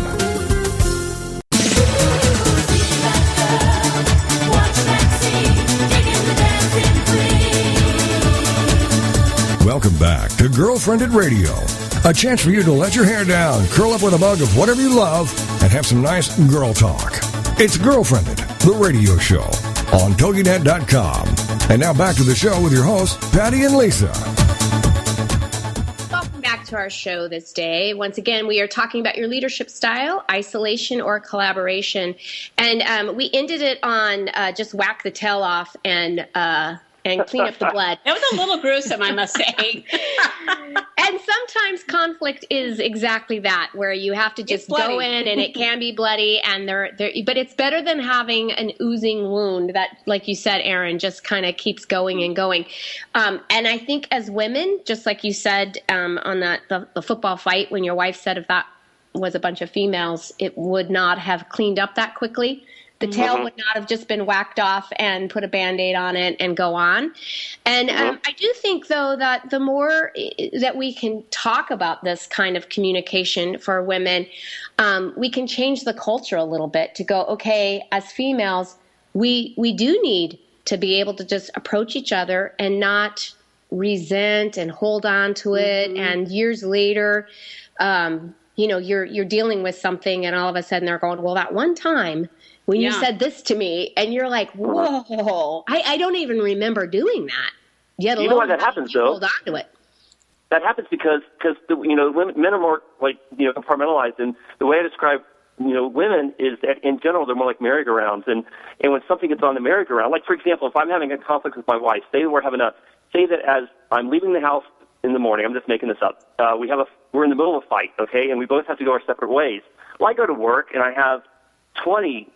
Welcome back to Girlfriendit Radio, a chance for you to let your hair down, curl up with a mug of whatever you love, and have some nice girl talk. It's Girlfriendit, the radio show on TogiNet.com. And now back to the show with your hosts, Patty and Lisa. Welcome back to our show this day. Once again, we are talking about your leadership style, isolation or collaboration. And um, we ended it on uh, just whack the tail off and uh, and clean up the blood. It was a little gruesome, I must say. and sometimes conflict is exactly that, where you have to just go in and it can be bloody, and there, there. But it's better than having an oozing wound that, like you said, Arron, just kind of keeps going and going. Um, and I think as women, just like you said um, on that the, the football fight, when your wife said if that was a bunch of females, it would not have cleaned up that quickly. The tail Mhm. would not have just been whacked off and put a band aid on it and go on. And um, I do think, though, that the more that we can talk about this kind of communication for women, um, we can change the culture a little bit to go, okay, as females, we, we do need to be able to just approach each other and not resent and hold on to it. And years later, um, you know, you're you're dealing with something, and all of a sudden they're going, "Well, that one time when you said this to me," and you're like, "Whoa, I, I don't even remember doing that." Yet You know why that happens, though? hold on to it. that happens because because you know men are more like you know compartmentalized, and the way I describe you know women is that in general they're more like merry-go-rounds, and and when something gets on the merry-go-round, like for example, if I'm having a conflict with my wife, say we're having a say that as I'm leaving the house in the morning, I'm just making this up. Uh, we have a we're in the middle of a fight, okay, and we both have to go our separate ways. Well, I go to work and I have 20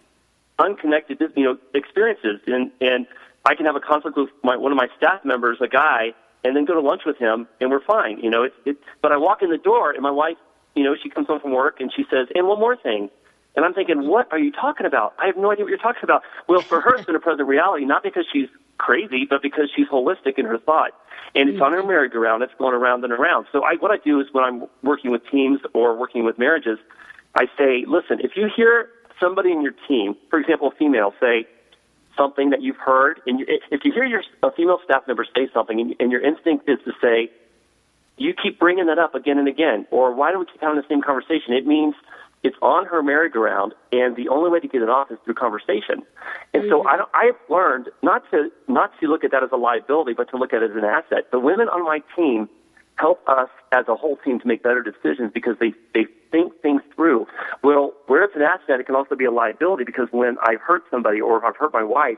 unconnected, you know, experiences, and and I can have a conflict with my one of my staff members, a guy, and then go to lunch with him, and we're fine, you know. It's it, but I walk in the door, and my wife, you know, she comes home from work, and she says, "And one more thing." And I'm thinking, what are you talking about? I have no idea what you're talking about. Well, for her, it's been a present reality, not because she's crazy, but because she's holistic in her thought. And it's on her merry-go-round. It's going around and around. So I, what I do is when I'm working with teams or working with marriages, I say, listen, if you hear somebody in your team, for example, a female, say something that you've heard, and you, if you hear your a female staff member say something, and, and your instinct is to say, you keep bringing that up again and again, or why do we keep having the same conversation? It means it's on her merry-go-round, and the only way to get it off is through conversation. And so mm-hmm. I, don't, I have learned not to not to look at that as a liability, but to look at it as an asset. The women on my team help us as a whole team to make better decisions because they they think things through. Well, where it's an asset, it can also be a liability because when I've hurt somebody or if I've hurt my wife,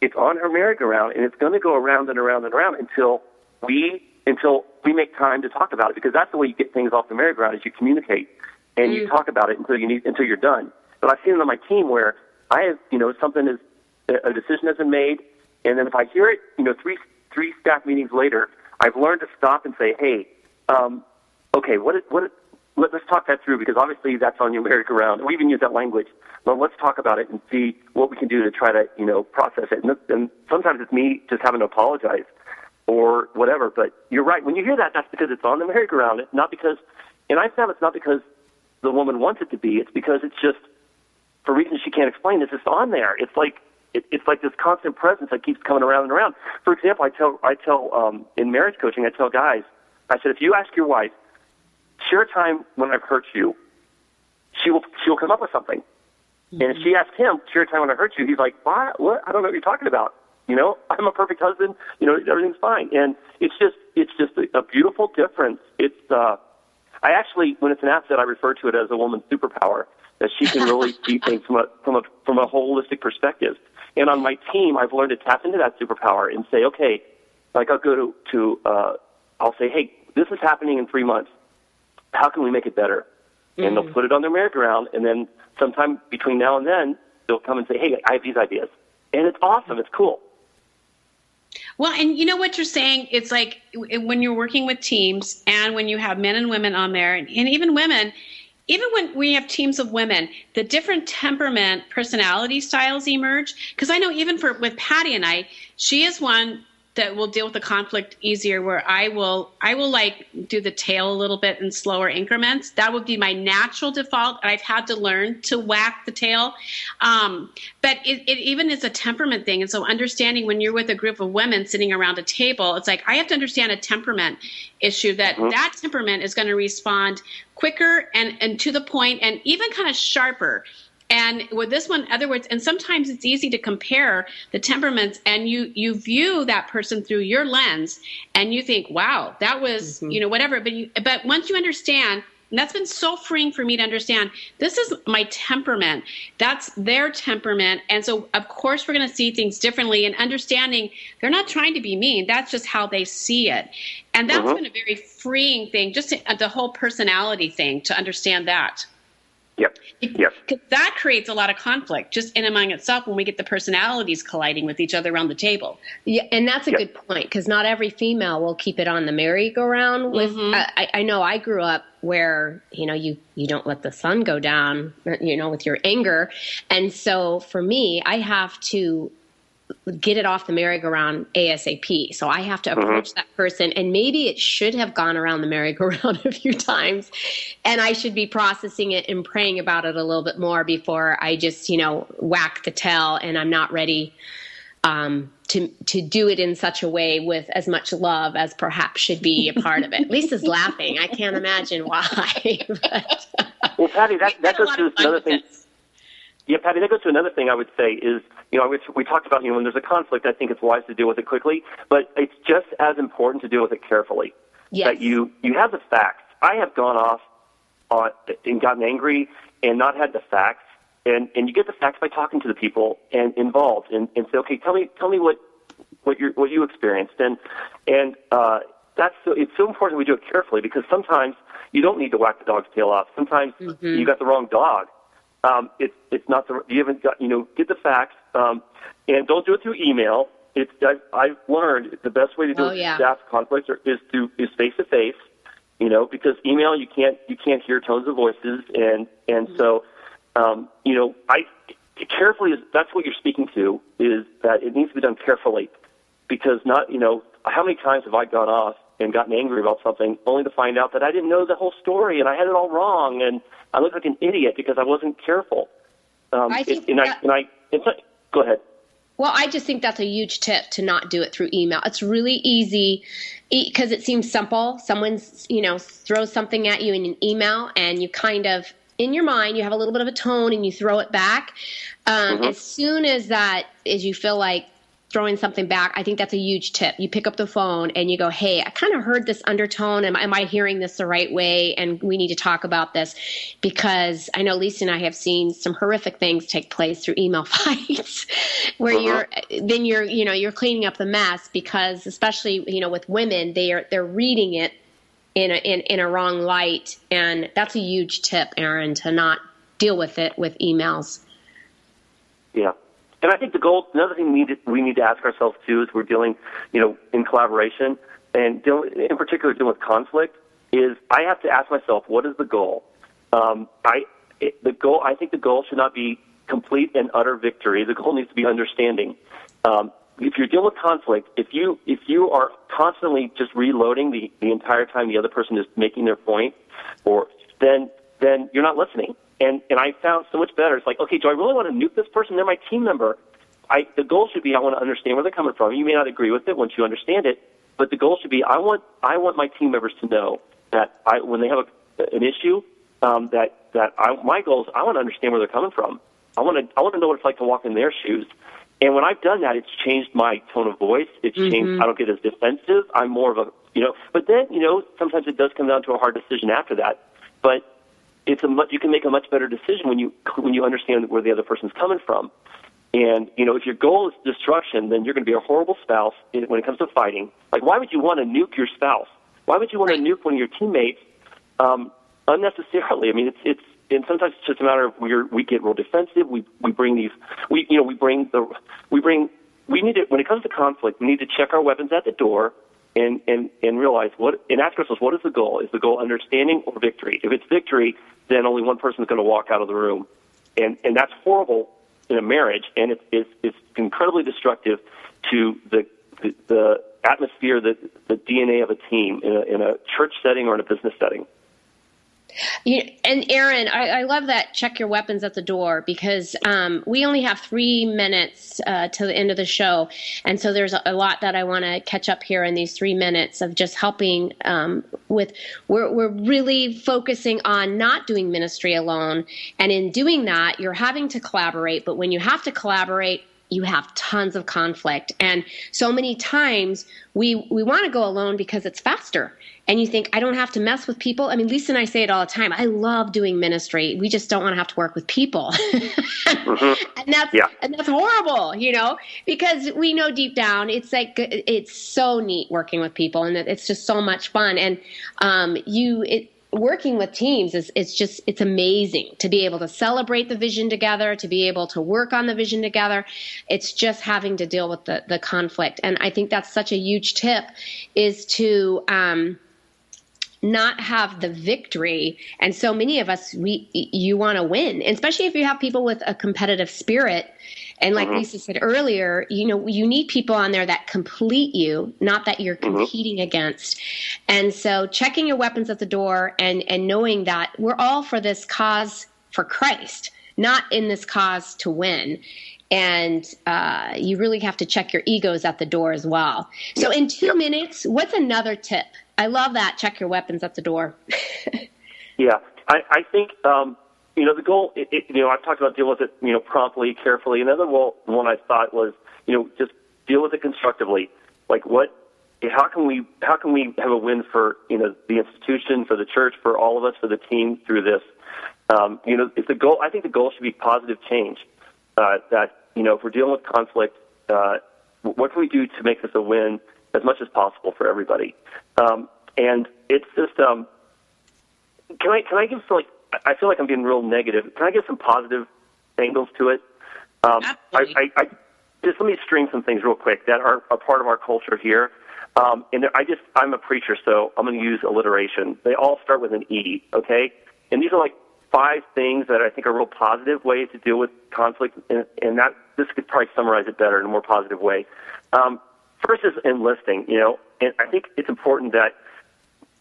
it's on her merry-go-round, and it's going to go around and around and around until we until we make time to talk about it because that's the way you get things off the merry-go-round is you communicate and you mm-hmm. talk about it until you need until you're done. But I've seen it on my team where I have you know something is a decision has been made, and then if I hear it, you know three three staff meetings later, I've learned to stop and say, hey, um, okay, what what let, let's talk that through because obviously that's on your merry-go-round. We even use that language. But let's talk about it and see what we can do to try to you know process it. And, and sometimes it's me just having to apologize or whatever. But you're right. When you hear that, that's because it's on the merry-go-round. It's not because, and I found it's not because the woman wants it to be. It's because it's just for reasons she can't explain. It's just on there. It's like it, it's like this constant presence that keeps coming around and around. For example, I tell I tell um, in marriage coaching, I tell guys, I said if you ask your wife, share a time when I've hurt you, she will she will come up with something. And if she asks him, share a time when I hurt you, he's like, what? What? I don't know what you're talking about. You know, I'm a perfect husband. You know, everything's fine. And it's just it's just a, a beautiful difference. It's uh, I actually, when it's an asset, I refer to it as a woman's superpower that she can really see things from a from a from a holistic perspective. And on my team, I've learned to tap into that superpower and say, okay, like I'll go to to uh, I'll say, hey, this is happening in three months. How can we make it better? And they'll put it on their merry-go-round, and then sometime between now and then, they'll come and say, hey, I have these ideas, and it's awesome. It's cool. Well, and you know what you're saying? It's like when you're working with teams and when you have men and women on there, and, and even women, even when we have teams of women, the different temperament, personality styles emerge. Because I know even for with Patty and I, she is one that will deal with the conflict easier where I will I will like do the tail a little bit in slower increments. That would be my natural default, and I've had to learn to whack the tail. Um, but it, it even is a temperament thing, and so understanding when you're with a group of women sitting around a table, it's like I have to understand a temperament issue that mm-hmm. that temperament is going to respond quicker and and to the point and even kind of sharper and with this one other words and sometimes it's easy to compare the temperaments and you you view that person through your lens and you think wow that was mm-hmm. you know whatever but you but once you understand and that's been so freeing for me to understand this is my temperament that's their temperament and so of course we're going to see things differently and understanding they're not trying to be mean that's just how they see it and that's uh-huh. been a very freeing thing just to, uh, the whole personality thing to understand that Yep. Yep. Because that creates a lot of conflict just in among itself when we get the personalities colliding with each other around the table. Yeah, and that's a yep. good point because not every female will keep it on the merry-go-round. With mm-hmm. I, I know I grew up where you know you you don't let the sun go down, you know, with your anger, and so for me, I have to get it off the merry-go-round ASAP. So I have to mm-hmm. approach mm-hmm. that person, and maybe it should have gone around the merry-go-round a few times, and I should be processing it and praying about it a little bit more before I just, you know, whack the tail, and I'm not ready um, to to do it in such a way with as much love as perhaps should be a part of it. Lisa's laughing. I can't imagine why. but, well, Patty, that that goes to another thing. Yeah, Patty, that goes to another thing I would say is, you know, we, we talked about, you know, when there's a conflict, I think it's wise to deal with it quickly, but it's just as important to deal with it carefully. Yes. That you, you have the facts. I have gone off on, and gotten angry and not had the facts, and, and you get the facts by talking to the people and involved and, and say, okay, tell me, tell me what, what you what you experienced. And, and, uh, that's so, it's so important we do it carefully because sometimes you don't need to whack the dog's tail off. Sometimes mm-hmm. you got the wrong dog um, it's it's not the you haven't got you know get the facts um, and don't do it through email. It's I've, I've learned the best way to do oh, yeah. staff conflicts are, is to is face to face. You know because email you can't you can't hear tones of voices and and mm-hmm. so um, you know I carefully is that's what you're speaking to is that it needs to be done carefully because not you know how many times have I gone off and gotten angry about something only to find out that I didn't know the whole story and I had it all wrong and I looked like an idiot because I wasn't careful. Um, I think it, and, that, I, and I, it's go ahead. Well, I just think that's a huge tip to not do it through email. It's really easy because it seems simple. Someone's, you know, throws something at you in an email and you kind of, in your mind, you have a little bit of a tone and you throw it back. Um, mm-hmm. As soon as that, as you feel like throwing something back, I think that's a huge tip. You pick up the phone and you go, Hey, I kind of heard this undertone. Am, am, I hearing this the right way? And we need to talk about this because I know Lisa and I have seen some horrific things take place through email fights where uh-huh. you're, then you're, you know, you're cleaning up the mess because especially, you know, with women, they are, they're reading it in a, in, in a wrong light. And that's a huge tip, Arron, to not deal with it with emails. Yeah. And I think the goal, another thing we need to, we need to ask ourselves too, is we're dealing, you know, in collaboration and dealing, in particular dealing with conflict, is I have to ask myself, what is the goal? Um, I it, the goal. I think the goal should not be complete and utter victory. The goal needs to be understanding. Um, if you're dealing with conflict, if you if you are constantly just reloading the, the entire time the other person is making their point, or then then you're not listening. And and I found so much better. It's like, okay, do I really want to nuke this person? They're my team member. I the goal should be I want to understand where they're coming from. You may not agree with it once you understand it, but the goal should be I want I want my team members to know that I when they have a, an issue um, that that I, my goal is I want to understand where they're coming from. I want to I want to know what it's like to walk in their shoes. And when I've done that, it's changed my tone of voice. It's mm-hmm. changed. I don't get as defensive. I'm more of a you know. But then you know sometimes it does come down to a hard decision after that. But it's a much, you can make a much better decision when you when you understand where the other person's coming from. And you know, if your goal is destruction, then you're going to be a horrible spouse when it comes to fighting. Like, why would you want to nuke your spouse? Why would you want to nuke one of your teammates um, unnecessarily? I mean, it's it's and sometimes it's just a matter of we we get real defensive. We we bring these we you know we bring the we bring we need to when it comes to conflict we need to check our weapons at the door and, and, and realize what, and ask ourselves, what is the goal? Is the goal understanding or victory? If it's victory, then only one person is going to walk out of the room. And, and that's horrible in a marriage, and it's, it's, it's incredibly destructive to the, the, the atmosphere, the the DNA of a team in a, in a church setting or in a business setting. You, and Arron, I, I, love that. Check your weapons at the door because um, we only have three minutes uh, to the end of the show, and so there's a, a lot that I want to catch up here in these three minutes of just helping um, with. We're we're really focusing on not doing ministry alone, and in doing that, you're having to collaborate. But when you have to collaborate, you have tons of conflict, and so many times we we want to go alone because it's faster and you think, I don't have to mess with people. I mean, Lisa and I say it all the time. I love doing ministry. We just don't want to have to work with people. mm-hmm. And that's yeah. and that's horrible, you know, because we know deep down it's like it's so neat working with people and it's just so much fun. And um, you it working with teams is it's just it's amazing to be able to celebrate the vision together to be able to work on the vision together. It's just having to deal with the the conflict. And i think that's such a huge tip is to um, not have the victory. And so many of us, we you want to win, especially if you have people with a competitive spirit. And like mm-hmm. Lisa said earlier, you know, you need people on there that complete you, not that you're mm-hmm. competing mm-hmm. against. And so checking your weapons at the door and, and knowing that we're all for this cause for Christ, not in this cause to win. And uh, you really have to check your egos at the door as well. So, in two yep. minutes, what's another tip I love that. Check your weapons at the door. yeah, I, I think um, you know the goal. It, it, you know, I've talked about deal with it. You know, promptly, carefully. Another one I thought was you know just deal with it constructively. Like what? How can we how can we have a win for you know the institution, for the church, for all of us, for the team through this? Um, you know, if the goal, I think the goal should be positive change. Uh, that you know, if we're dealing with conflict, uh, what can we do to make this a win? As much as possible for everybody. Um, and it's just, um, can I can I give some like I feel like I'm being real negative. Can I give some positive angles to it? Um, I, I, I just let me string some things real quick that are a part of our culture here. Um, and I just I'm a preacher, so I'm going to use alliteration. They all start with an E, okay? And these are like five things that I think are real positive ways to deal with conflict, and, and that this could probably summarize it better in a more positive way. Um, First is enlisting, you know, and I think it's important that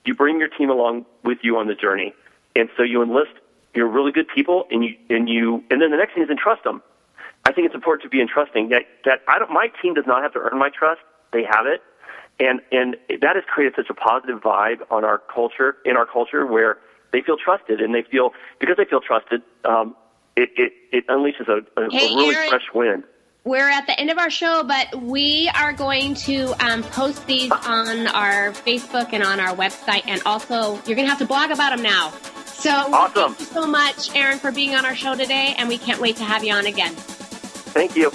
you bring your team along with you on the journey. And so you enlist your really good people and you, and you, and then the next thing is entrust them. I think it's important to be entrusting that, that I don't, my team does not have to earn my trust. They have it. And, and that has created such a positive vibe on our culture, in our culture where they feel trusted and they feel, because they feel trusted, um, it, it, it unleashes a, a, hey, a really Arron, fresh wind we're at the end of our show, but we are going to um, post these on our Facebook and on our website, and also you're going to have to blog about them now. So awesome! Thank you so much, Arron, for being on our show today, and we can't wait to have you on again. Thank you.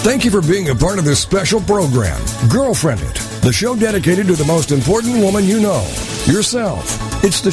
Thank you for being a part of this special program, Girlfriendit, the show dedicated to the most important woman you know, yourself. It's the